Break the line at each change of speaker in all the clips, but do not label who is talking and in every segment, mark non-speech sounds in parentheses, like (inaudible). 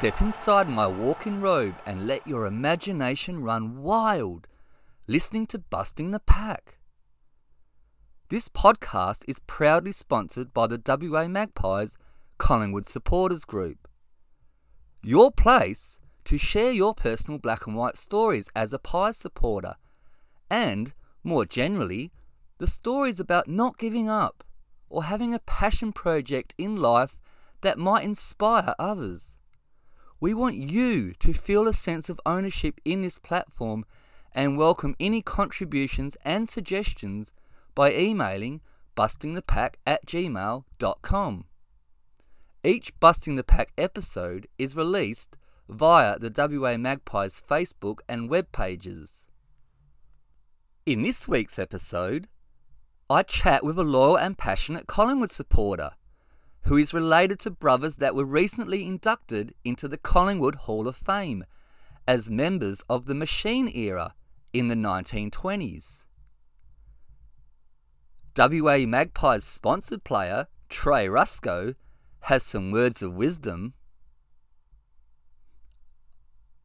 Step inside my walk-in robe and let your imagination run wild, listening to Busting the Pack. This podcast is proudly sponsored by the WA Magpies Collingwood Supporters Group. Your place to share your personal black and white stories as a Pies supporter, and, more generally, the stories about not giving up or having a passion project in life that might inspire others. We want you to feel a sense of ownership in this platform and welcome any contributions and suggestions by emailing bustingthepack at gmail.com. Each Busting the Pack episode is released via the WA Magpies Facebook and web pages. In this week's episode, I chat with a loyal and passionate Collingwood supporter who is related to brothers that were recently inducted into the Collingwood Hall of Fame as members of the Machine era in the 1920s. WA Magpies sponsored player Trey Ruscoe has some words of wisdom.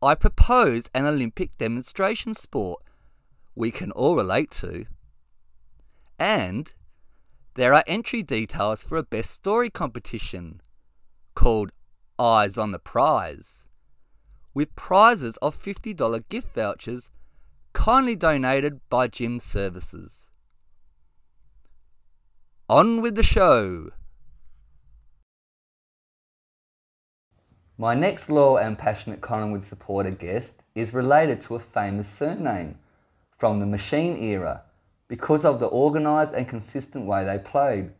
I propose an Olympic demonstration sport we can all relate to. And there are entry details for a best story competition called Eyes on the Prize, with prizes of $50 gift vouchers kindly donated by Jim's Services. On with the show! My next loyal and passionate Collingwood supporter guest is related to a famous surname from the machine era because of the organised and consistent way they played.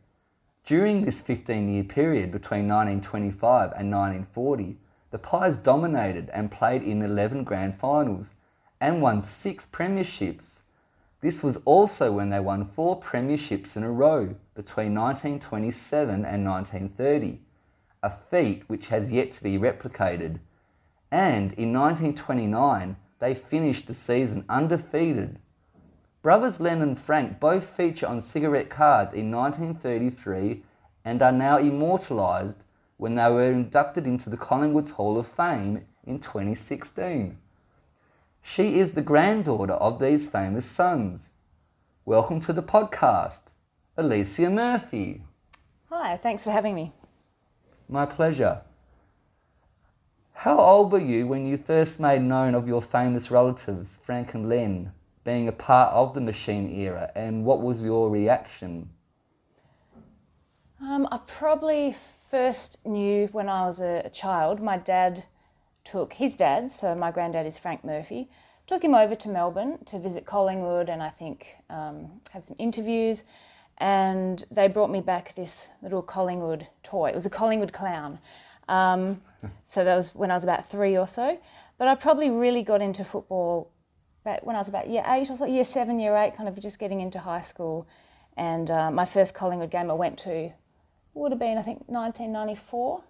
During this 15 year period between 1925 and 1940, the Pies dominated and played in 11 grand finals and won six premierships. This was also when they won four premierships in a row between 1927 and 1930 a feat which has yet to be replicated. And in 1929, they finished the season undefeated. Brothers Len and Frank both feature on cigarette cards in 1933 and are now immortalised when they were inducted into the Collingwoods Hall of Fame in 2016. She is the granddaughter of these famous sons. Welcome to the podcast, Elysia Murphy.
Hi, thanks for having me.
My pleasure. How old were you when you first made known of your famous relatives, Frank and Len, being a part of the machine era, and what was your reaction?
Um, I probably first knew when I was a child. My dad took his dad, so my granddad is Frank Murphy, took him over to Melbourne to visit Collingwood and I think um, have some interviews and they brought me back this little Collingwood toy. It was a Collingwood clown. Um, (laughs) so that was when I was about three or so. But I probably really got into football when I was about year eight or so, year seven, year eight, kind of just getting into high school. And uh, my first Collingwood game I went to would have been, I think, 1994.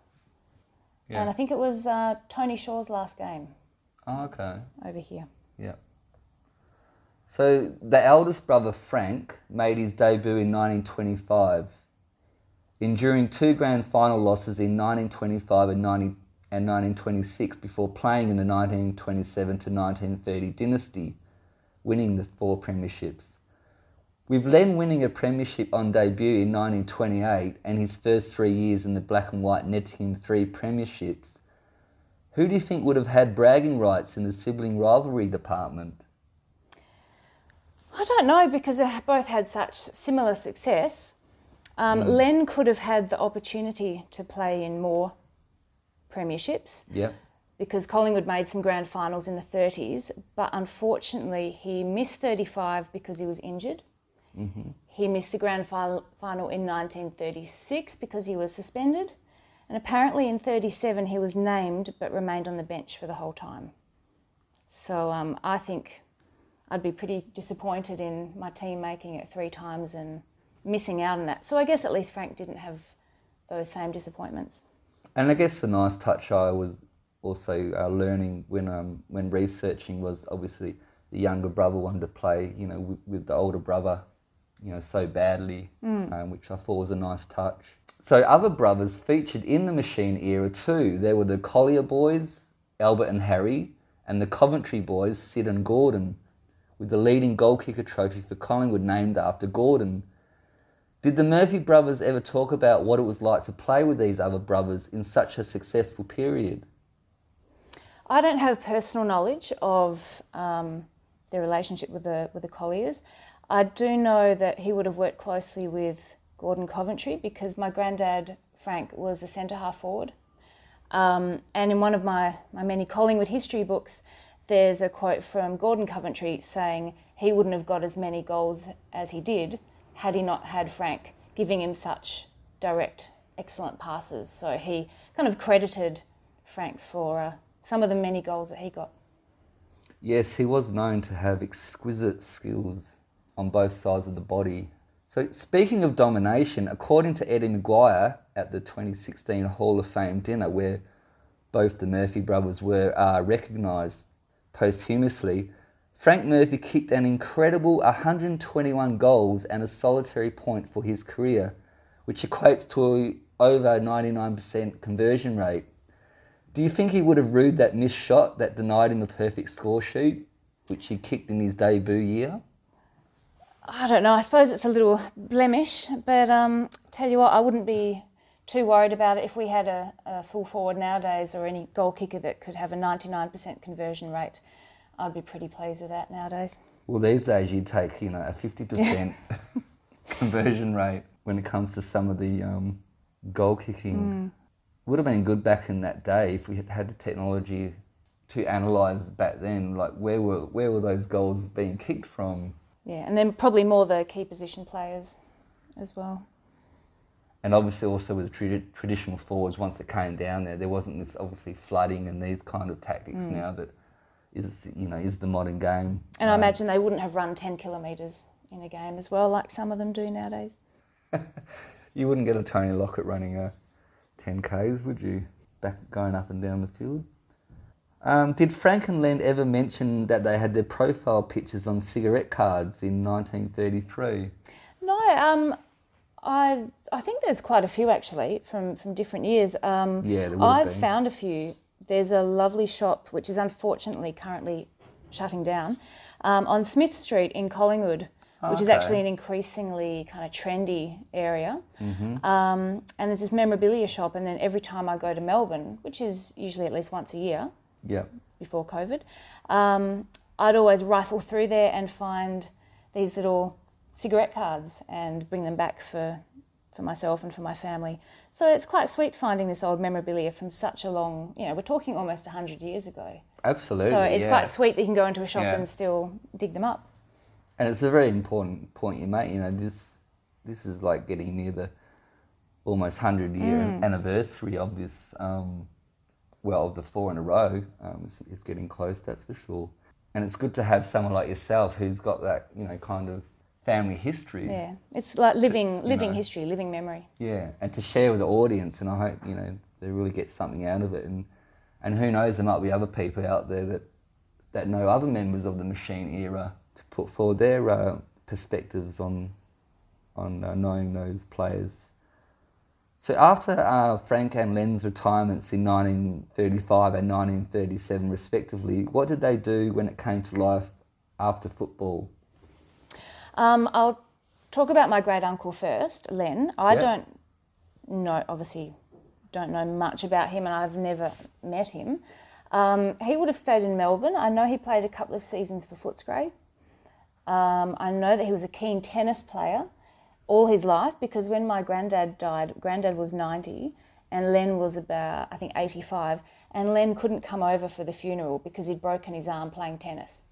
Yeah. And I think it was uh, Tony Shaw's last game.
Oh, okay.
Over here.
Yeah. So the eldest brother Frank made his debut in 1925, enduring two grand final losses in 1925 and, 90, and 1926 before playing in the 1927 to 1930 dynasty, winning the four premierships. With Len winning a premiership on debut in 1928 and his first three years in the black and white netting him three premierships, who do you think would have had bragging rights in the sibling rivalry department?
I don't know because they both had such similar success. Um, mm. Len could have had the opportunity to play in more premierships.
Yeah.
Because Collingwood made some grand finals in the 30s, but unfortunately he missed 35 because he was injured. Mm-hmm. He missed the grand final, in 1936 because he was suspended. And apparently in 37 he was named but remained on the bench for the whole time. So um, I think I'd be pretty disappointed in my team making it three times and missing out on that. So I guess at least Frank didn't have those same disappointments.
And I guess the nice touch I was also uh, learning when um, when researching was obviously the younger brother wanted to play, you know, with, with the older brother, you know, so badly, mm. um, which I thought was a nice touch. So other brothers featured in the Machine era too. There were the Collier boys, Albert and Harry, and the Coventry boys, Sid and Gordon, with the leading goal kicker trophy for Collingwood named after Gordon. Did the Murphy brothers ever talk about what it was like to play with these other brothers in such a successful period?
I don't have personal knowledge of um, their relationship with the with the Colliers. I do know that he would have worked closely with Gordon Coventry because my granddad Frank was a centre half forward. Um, and in one of my, my many Collingwood history books, there's a quote from Gordon Coventry saying he wouldn't have got as many goals as he did had he not had Frank giving him such direct, excellent passes. So he kind of credited Frank for uh, some of the many goals that he got.
Yes, he was known to have exquisite skills on both sides of the body. So, speaking of domination, according to Eddie McGuire at the 2016 Hall of Fame dinner, where both the Murphy brothers were uh, recognised posthumously, Frank Murphy kicked an incredible 121 goals and a solitary point for his career, which equates to over 99% conversion rate. Do you think he would have rued that missed shot that denied him a perfect score sheet, which he kicked in his debut year?
I don't know. I suppose it's a little blemish, but um, tell you what, I wouldn't be too worried about it if we had a, a, full forward nowadays or any goal kicker that could have a 99% conversion rate. I'd be pretty pleased with that nowadays.
Well, these days you'd take you know a 50% (laughs) conversion rate when it comes to some of the um, goal kicking. Mm. Would have been good back in that day if we had had the technology to analyse back then, like where were where were those goals being kicked from?
Yeah, and then probably more the key position players as well.
And obviously, also with trad- traditional forwards, once it came down there, there wasn't this obviously flooding and these kind of tactics mm. now that is you know is the modern game.
And um, I imagine they wouldn't have run ten kilometres in a game as well, like some of them do nowadays. (laughs)
you wouldn't get a Tony Lockett running a ten k's, would you? Back going up and down the field. Um, did Frank and Len ever mention that they had their profile pictures on cigarette cards in 1933?
No, um, I I think there's quite a few actually from from different years. Um,
yeah,
I've found a few. There's a lovely shop which is unfortunately currently shutting down um, on Smith Street in Collingwood, which okay. is actually an increasingly kind of trendy area. Mm-hmm. Um, and there's this memorabilia shop, and then every time I go to Melbourne, which is usually at least once a year,
yeah.
before COVID, um, I'd always rifle through there and find these little cigarette cards and bring them back for, for myself and for my family. So it's quite sweet finding this old memorabilia from such a long, you know, we're talking almost 100 years ago.
Absolutely.
So it's
yeah.
quite sweet that you can go into a shop yeah. and still dig them up.
And it's a very important point you make. You know, this this is like getting near the almost 100 year mm. anniversary of this um, well, the four in a row um, is, is getting close, that's for sure. And it's good to have someone like yourself who's got that, you know, kind of family history.
Yeah, it's like living, to, living know, history, living memory.
Yeah, and to share with the audience, and I hope you know they really get something out of it. And and who knows, there might be other people out there that that know other members of the machine era to put forward their uh, perspectives on on uh, knowing those players. So after uh, Frank and Len's retirements in 1935 and 1937 respectively, what did they do when it came to life after football?
Um, I'll talk about my great uncle first, Len. I yep. don't know, obviously, don't know much about him, and I've never met him. Um, he would have stayed in Melbourne. I know he played a couple of seasons for Footscray. Um, I know that he was a keen tennis player all his life because when my granddad died, granddad was 90 and Len was about, I think, 85, and Len couldn't come over for the funeral because he'd broken his arm playing tennis.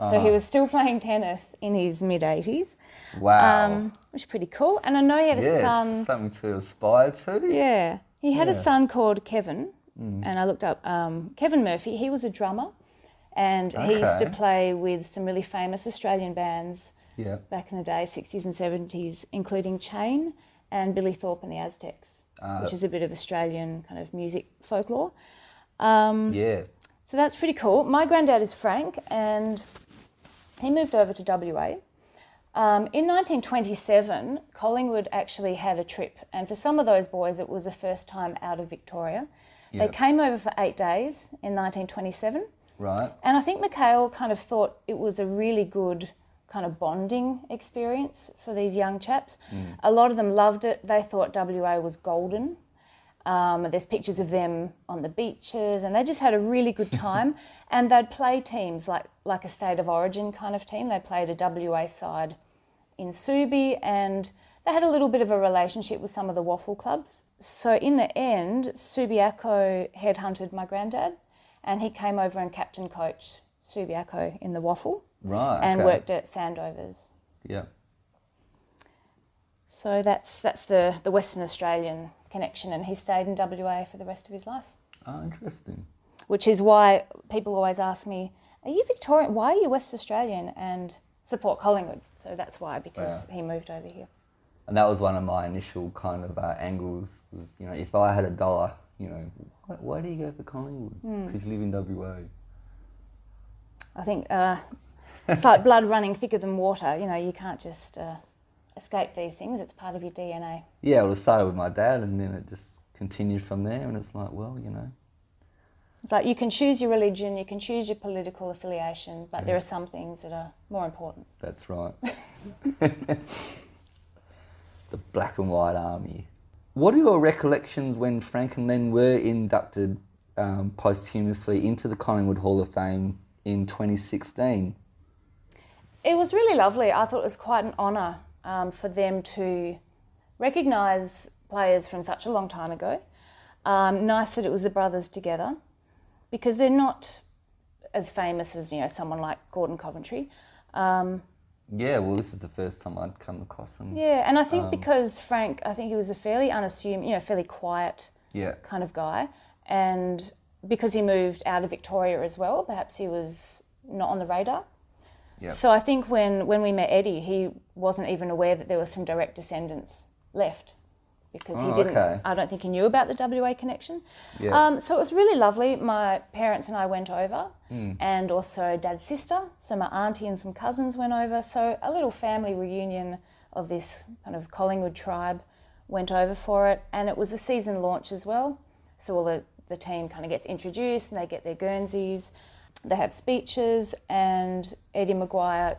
So he uh-huh. was still playing tennis in his mid 80s.
Wow. Um,
which is pretty cool. And I know he had
yes,
a son.
Something to aspire to.
Yeah. He had yeah. a son called Kevin, mm. and I looked up um, Kevin Murphy. He was a drummer, and okay. he used to play with some really famous Australian bands
yeah.
back in the day, 60s and 70s, including Chain and Billy Thorpe and the Aztecs, uh, which is a bit of Australian kind of music folklore. Um,
yeah.
So that's pretty cool. My granddad is Frank, and he moved over to WA Um, in 1927, Collingwood actually had a trip, and for some of those boys, it was the first time out of Victoria. They came over for eight days in 1927,
Right.
and I think McHale kind of thought it was a really good kind of bonding experience for these young chaps. A lot of them loved it. They thought WA was golden. Um, there's pictures of them on the beaches, and they just had a really good (laughs) time. and they'd play teams like like a state of origin kind of team. They played a WA side in Subi, and they had a little bit of a relationship with some of the WAFL clubs. So in the end, Subiaco headhunted my granddad, and he came over and captain coached Subiaco in the WAFL
Right.
and
okay.
worked at Sandovers.
Yeah.
So that's that's the, the Western Australian connection, and he stayed in WA for the rest of his life.
Oh, interesting.
Which is why people always ask me, "Are you Victorian? Why are you West Australian?" and support Collingwood. So that's why, because
Wow.
he moved over here.
And that was one of my initial kind of uh, angles. Was you know, if I had a dollar, you know, why, why do you go for Collingwood?
Hmm.
Because you live in WA.
I think uh, it's like blood running thicker than water. You know, you can't just uh, escape these things. It's part of your DNA.
Yeah, well, it started with my dad, and then it just continued from there. And it's like, well, you know,
It's like you can choose your religion, you can choose your political affiliation, but there are some things that are more important.
that's right. (laughs) (laughs) the black and white army. What are your recollections when Frank and Len were inducted um, posthumously into the Collingwood Hall of Fame in 2016?
It was really lovely. I thought it was quite an honour um, for them to recognise players from such a long time ago. Um, nice that it was the brothers together because they're not as famous as you know someone like Gordon Coventry. Um,
Yeah, well, this is the first time I'd come across them.
yeah, and I think because Frank, I think he was a fairly unassuming, you know, fairly quiet
Yeah.
kind of guy, and because he moved out of Victoria as well, perhaps he was not on the radar.
Yeah.
So I think when, when we met Eddie, he wasn't even aware that there were some direct descendants left because he
Oh,
didn't.
okay.
I don't think he knew about the WA connection.
Yeah.
Um, so it was really lovely. My parents and I went over,
Hmm.
and also dad's sister. So my auntie and some cousins went over. So a little family reunion of this kind of Collingwood tribe went over for it, and it was a season launch as well. So all the, the team kind of gets introduced, and they get their Guernseys. They have speeches, and Eddie McGuire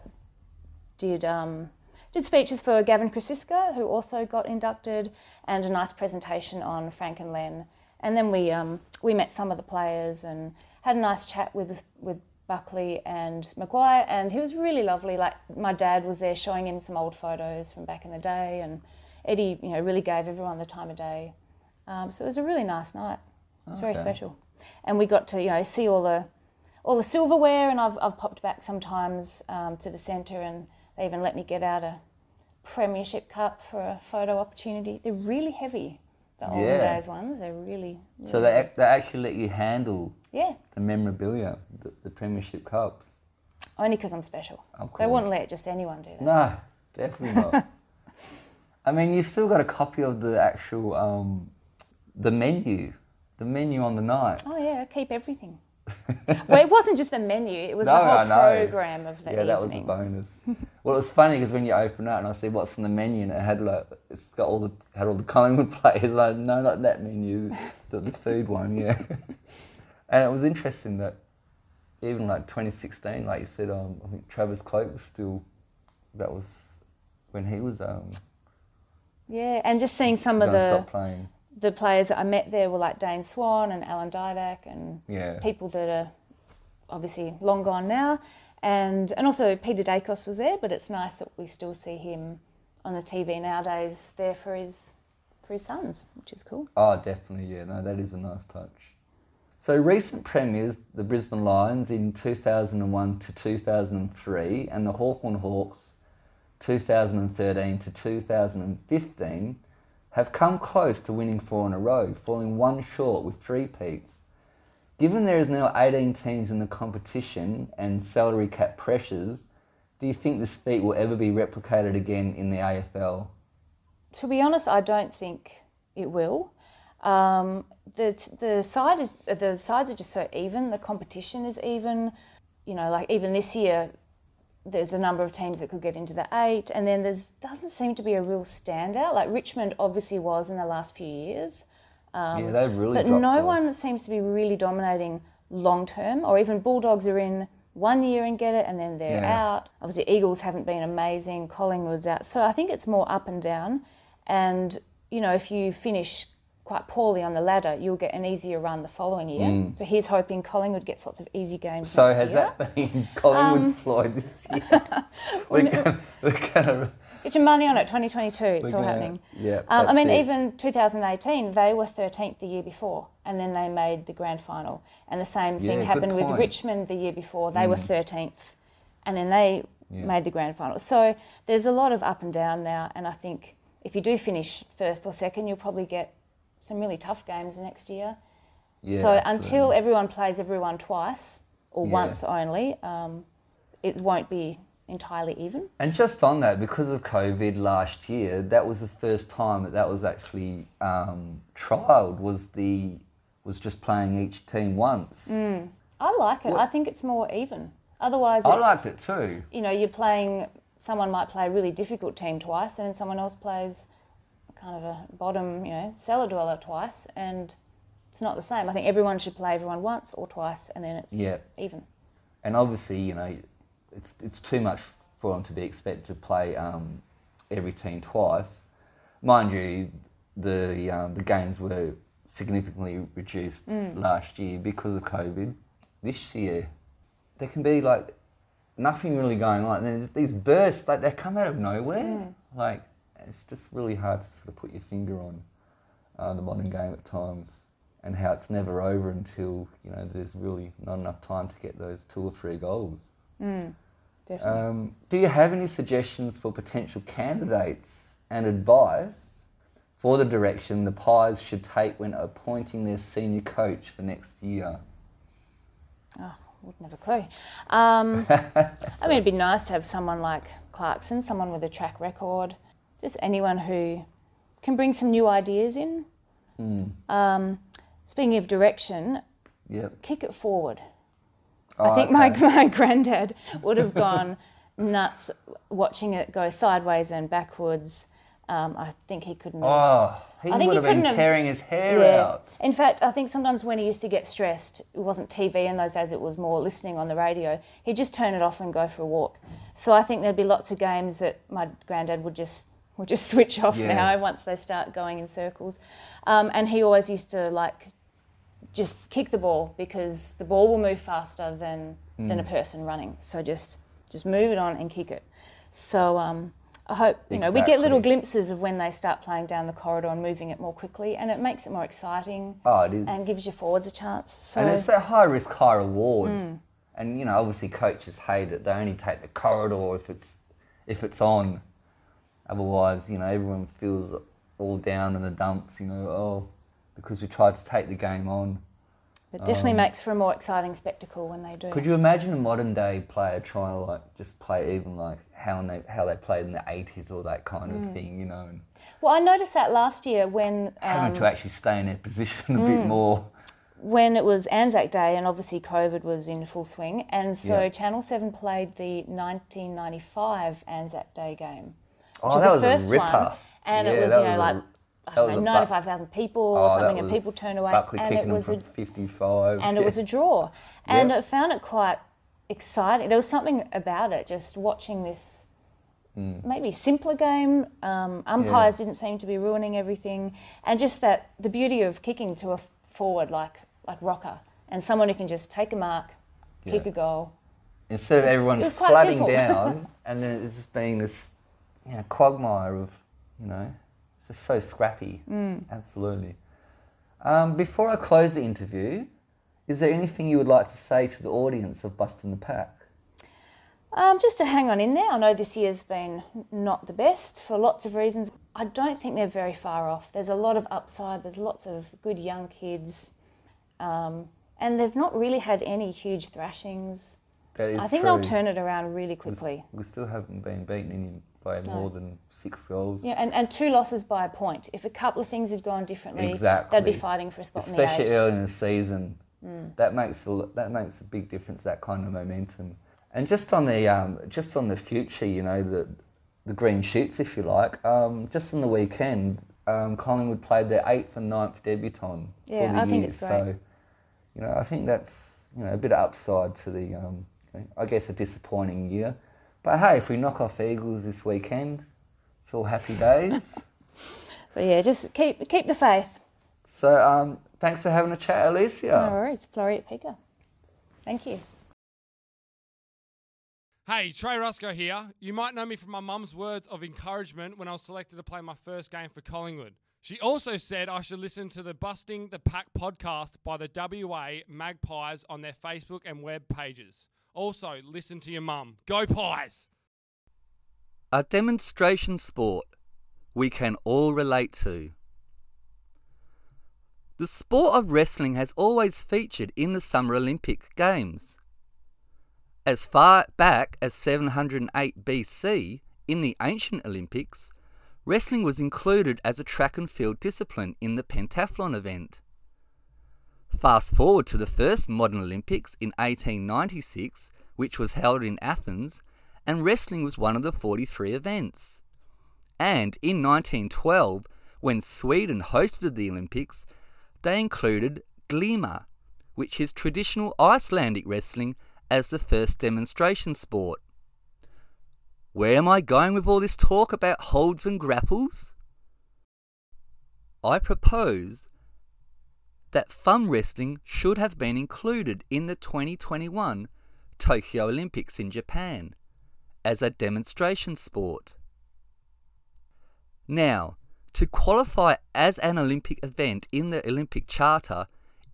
did um, did speeches for Gavin Crosisca, who also got inducted, and a nice presentation on Frank and Len. And then we um, we met some of the players and had a nice chat with with Buckley and McGuire, and he was really lovely. Like my dad was there showing him some old photos from back in the day, and Eddie, you know, really gave everyone the time of day. Um, so it was a really nice night. It was very special, and we got to you know see all the all the silverware, and I've, I've popped back sometimes um, to the centre, and they even let me get out a premiership cup for a photo opportunity. They're really heavy, the old
Yeah.
days ones. They're really,
So they, they actually let you handle
yeah.
the memorabilia, the, the Premiership Cups.
Only because I'm special.
Of
They wouldn't let just anyone do that.
No, definitely not. (laughs) I mean, you still got a copy of the actual um, the menu, the menu on the night.
Oh yeah, I keep everything. (laughs) well, it wasn't just the menu; it was
No,
the whole program of the
yeah, that was a bonus. (laughs) well, it was funny because when you open it and I see "What's on the menu?" and it had like it's got all the had all the Collingwood (laughs) players. Like, no, not that menu, the, the food one. Yeah, and it was interesting that even like 2016, like you said, um, I think Travis Cloke was still. That was when he was um,
yeah, and just seeing some of the. The players that I met there were like Dane Swan and Alan Didak and
Yeah.
people that are obviously long gone now. And and also Peter Daicos was there, but it's nice that we still see him on the TV nowadays there for his for his sons, which is cool.
Oh, definitely, yeah. No, that is a nice touch. So recent premiers, the Brisbane Lions in 2001 to 2003 and the Hawthorn Hawks 2013 to 2015 have come close to winning four in a row, falling one short with three peats. Given there is now 18 teams in the competition and salary cap pressures, do you think this feat will ever be replicated again in the AFL?
To be honest, I don't think it will. Um, the the side is the sides are just so even. The competition is even. You know, like even this year, there's a number of teams that could get into the eight, and then there's doesn't seem to be a real standout. Like Richmond obviously was in the last few years, um,
yeah, they've really
but no
off.
one seems to be really dominating long term. Or even Bulldogs are in one year and get it, and then they're
Yeah.
out. Obviously, Eagles haven't been amazing. Collingwood's out, so I think it's more up and down. And you know, if you finish quite poorly on the ladder, you'll get an easier run the following year. So he's hoping Collingwood gets lots of easy games.
Mm. So has
year.
that (laughs) been Collingwood's
Um,
ploy this (laughs) year? (laughs) we're gonna, we're gonna,
Get your money on it, 2022, it's all
gonna-
happening.
yeah,
um, I mean,
it.
even 2018, they were 13th the year before, and then they made the grand final. And the same thing
good
happened with.
Mm.
Richmond the year before. They were 13th, and then they
Yeah.
made the grand final. So there's a lot of up and down now, and I think if you do finish first or second, you'll probably get some really tough games next year.
yeah,
so
absolutely.
until everyone plays everyone twice or
Yeah.
once only, um, it won't be entirely even.
And just on that, because of COVID last year, that was the first time that that was actually um, trialled. Was the was just playing each team once.
I like it.
What-
I think it's more even. Otherwise,
I liked it too.
You know, you're playing. Someone might play a really difficult team twice, and then someone else plays kind of a bottom, you know, cellar dweller twice, and it's not the same. I think everyone should play everyone once or twice, and then it's
Yeah.
even.
And obviously, you know, it's it's too much for them to be expected to play um, every team twice. Mind you, the um, the games were significantly reduced last year because of COVID. This year, there can be like nothing really going on. And there's these bursts, like they come out of nowhere. Like it's just really hard to sort of put your finger on uh, the modern game at times, and how it's never over until you know there's really not enough time to get those two or three goals.
Definitely.
Um, do you have any suggestions for potential candidates and advice for the direction the Pies should take when appointing their senior coach for next year?
Oh, wouldn't have a clue. Um, (laughs) I mean, it'd be nice to have someone like Clarkson, someone with a track record, just anyone who can bring some new ideas in. Um, speaking of direction,
Yep.
kick it forward.
Oh,
I think my,
okay. (laughs)
my granddad would have gone nuts watching it go sideways and backwards. Um, I think he couldn't.
Oh, he
I think
would
he
have been
couldn't have-
tearing his hair
Yeah.
out.
In fact, I think sometimes when he used to get stressed, it wasn't TV in those days, it was more listening on the radio. He'd just turn it off and go for a walk. So I think there'd be lots of games that my granddad would just would just (laughs) switch off
Yeah.
now once they start going in circles. Um, and he always used to like just kick the ball because the ball will move faster than than a
Mm.
person running. So just just move it on and kick it. So um, I hope you know we get little glimpses of when they start playing down the corridor and moving it more quickly, and it makes it more exciting
Oh, it is.
and gives your forwards a chance. So
And it's that high risk, high reward. And you know, obviously, coaches hate it. They only take the corridor if it's if it's on. Otherwise, you know, everyone feels all down in the dumps. You know, oh, because we tried to take the game on.
it definitely makes for a more exciting spectacle when they do.
um, Could you imagine a modern day player trying to like just play even like how they how they played in the eighties or that kind of thing? You know, and
well, I noticed that last year when
having
um,
to actually stay in their position a bit more.
when it was Anzac Day and obviously COVID was in full swing, and so
Yeah.
Channel Seven played the 1995 Anzac Day game.
Oh, that was a
first
ripper.
one, and
Yeah,
it was you know
was a-
like I
that
don't
was
know
a buck-
ninety five thousand people or
Oh,
something, and people turned away,
Buckley
and it was a
fifty-five.
and it was a (laughs) draw, and I found it quite exciting. There was something about it, just watching this
Hmm.
maybe simpler game. Um, umpires didn't seem to be ruining everything, and just that the beauty of kicking to a forward like like Rocca and someone who can just take a mark, kick a goal.
Instead of everyone flooding down, (laughs) and then it's just being this, you know, quagmire of, you know, it's just so scrappy.
Mm.
Absolutely. Um, before I close the interview, is there anything you would like to say to the audience of Busting the Pack?
Um, just to hang on in there. I know this year's been not the best for lots of reasons. I don't think they're very far off. There's a lot of upside. There's lots of good young kids, um, and they've not really had any huge thrashings.
That is
I think
true.
they'll turn it around really quickly.
We still haven't been beaten any by more than six goals.
Yeah, and, and two losses by a point. If a couple of things had gone differently,
Exactly.
they'd be fighting for a spot
especially
in the eight.
early in the season. That makes a, that makes a big difference. That kind of momentum, And just on the um, just on the future, you know, the the green shoots, if you like. Um, just on the weekend, um, Collingwood played their eighth and ninth debutant
Yeah,
for the
I think
year.
it's great.
So, you know, I think that's you know a bit of upside to the, um, I guess, a disappointing year. But hey, if we knock off Eagles this weekend, it's all happy days. (laughs)
So yeah, just keep keep the faith.
so um, thanks for having a chat, Elysia.
No worries, Florian Picker. Thank you.
Hey, Trey Ruscoe here. You might know me from my mum's words of encouragement when I was selected to play my first game for Collingwood. She also said I should listen to the Busting the Pack podcast by the WA Magpies on their Facebook and web pages. Also, listen to your mum. Go Pies!
A demonstration sport we can all relate to. The sport of wrestling has always featured in the Summer Olympic Games. As far back as 708 BC, in the ancient Olympics, wrestling was included as a track and field discipline in the pentathlon event. Fast forward to the first modern Olympics in 1896, which was held in Athens, and wrestling was one of the 43 events. And in 1912, when Sweden hosted the Olympics, they included Glima, which is traditional Icelandic wrestling, as the first demonstration sport. Where am I going with all this talk about holds and grapples? I propose that thumb wrestling should have been included in the 2021 Tokyo Olympics in Japan as a demonstration sport. Now, to qualify as an Olympic event in the Olympic Charter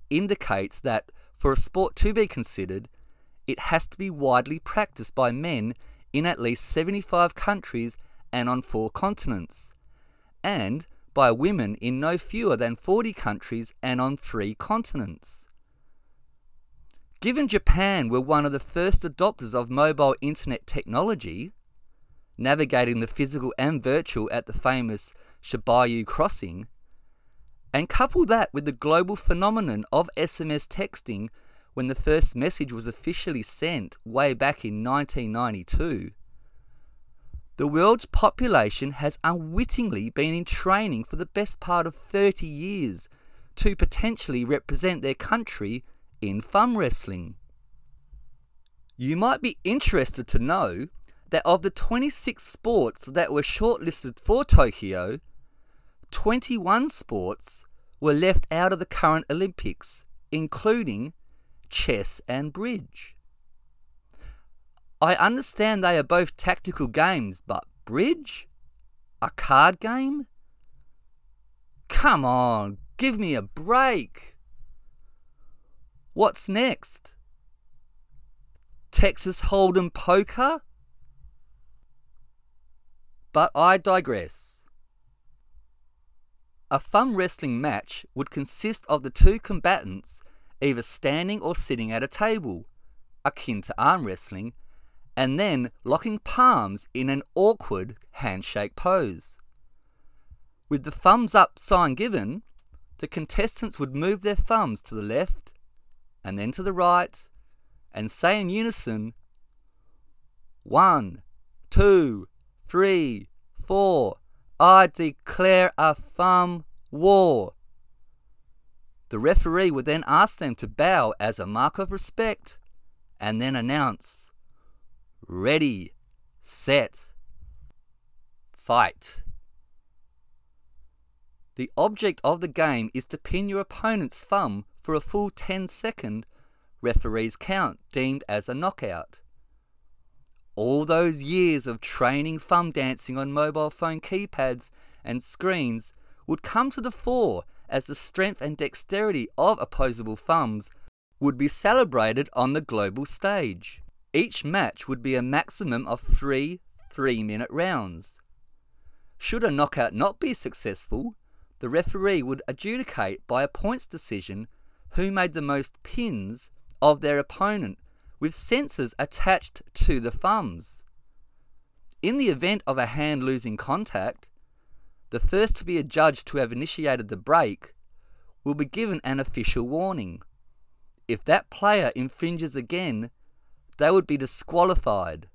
indicates that for a sport to be considered, it has to be widely practiced by men in at least 75 countries and on four continents, and by women in no fewer than 40 countries and on three continents. Given Japan were one of the first adopters of mobile internet technology, navigating the physical and virtual at the famous Shibuya crossing, and couple that with the global phenomenon of SMS texting when the first message was officially sent way back in 1992, the world's population has unwittingly been in training for the best part of 30 years to potentially represent their country in thumb wrestling. You might be interested to know that of the 26 sports that were shortlisted for Tokyo, 21 sports were left out of the current Olympics, including chess and bridge. I understand they are both tactical games, but bridge? A card game? Come on, give me a break. What's next? Texas Hold'em poker? But I digress. A thumb wrestling match would consist of the two combatants either standing or sitting at a table, akin to arm wrestling, and then locking palms in an awkward handshake pose. With the thumbs up sign given, the contestants would move their thumbs to the left and then to the right and say in unison, One, two, three, four, I declare a thumb war. The referee would then ask them to bow as a mark of respect and then announce, Ready, set, fight. The object of the game is to pin your opponent's thumb for a full 10 second referee's count deemed as a knockout. All those years of training thumb dancing on mobile phone keypads and screens would come to the fore as the strength and dexterity of opposable thumbs would be celebrated on the global stage. Each match would be a maximum of three three minute rounds. Should a knockout not be successful, the referee would adjudicate by a points decision who made the most pins of their opponent with sensors attached to the thumbs. In the event of a hand losing contact, the first to be adjudged to have initiated the break will be given an official warning. If that player infringes again, they would be disqualified.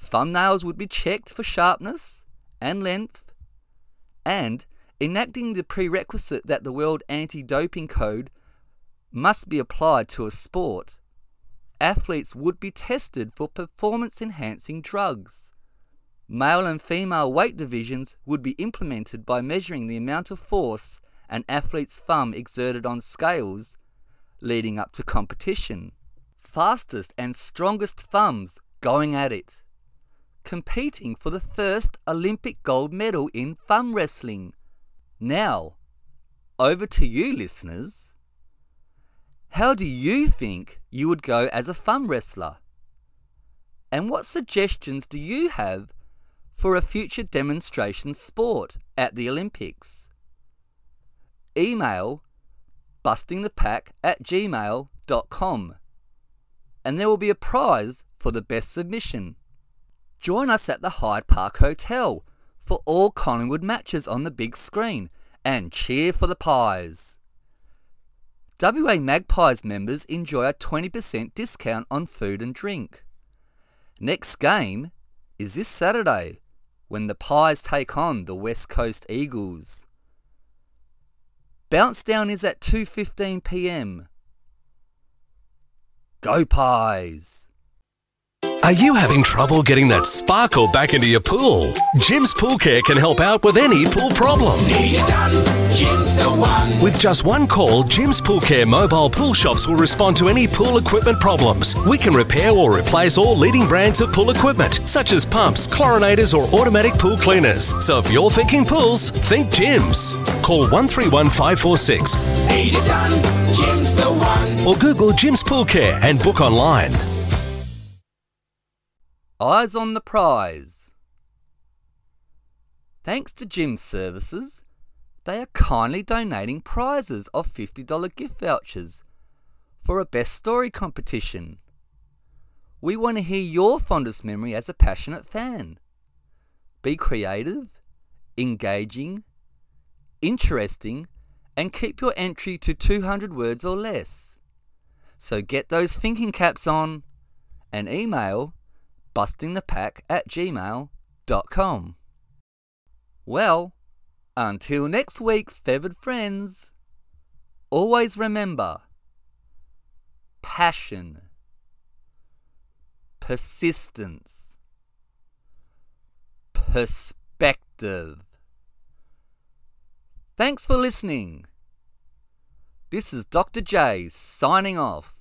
Thumbnails would be checked for sharpness and length, and enacting the prerequisite that the World Anti Doping Code must be applied to a sport, athletes would be tested for performance enhancing drugs. Male and female weight divisions would be implemented by measuring the amount of force an athlete's thumb exerted on scales leading up to competition. Fastest and strongest thumbs going at it. Competing for the first Olympic gold medal in thumb wrestling. Now, over to you, listeners. How do you think you would go as a thumb wrestler? And what suggestions do you have for a future demonstration sport at the Olympics? Email bustingthepack at gmail.com and there will be a prize for the best submission. Join us at the Hyde Park Hotel for all Collingwood matches on the big screen and cheer for the Pies. WA Magpies members enjoy a 20% discount on food and drink. Next game is this Saturday when the Pies take on the West Coast Eagles. Bounce down is at 2:15 p.m. Go Pies!
Are you having trouble getting that sparkle back into your pool? Jim's Pool Care can help out with any pool problem. With just one call, Jim's Pool Care mobile pool shops will respond to any pool equipment problems. We can repair or replace all leading brands of pool equipment, such as pumps, chlorinators, or automatic pool cleaners. So if you're thinking pools, think Jim's. Call 131 546 or Google Jim's Pool Care and book online.
Eyes on the prize. Thanks to Jim's services, they are kindly donating prizes of $50 gift vouchers for a best story competition. We want to hear your fondest memory as a passionate fan. Be creative, engaging, interesting, and keep your entry to 200 words or less. So get those thinking caps on and email bustingthepack at gmail.com. Well, until next week, feathered friends, always remember passion, persistence, perspective. Thanks for listening. This is Dr. J signing off.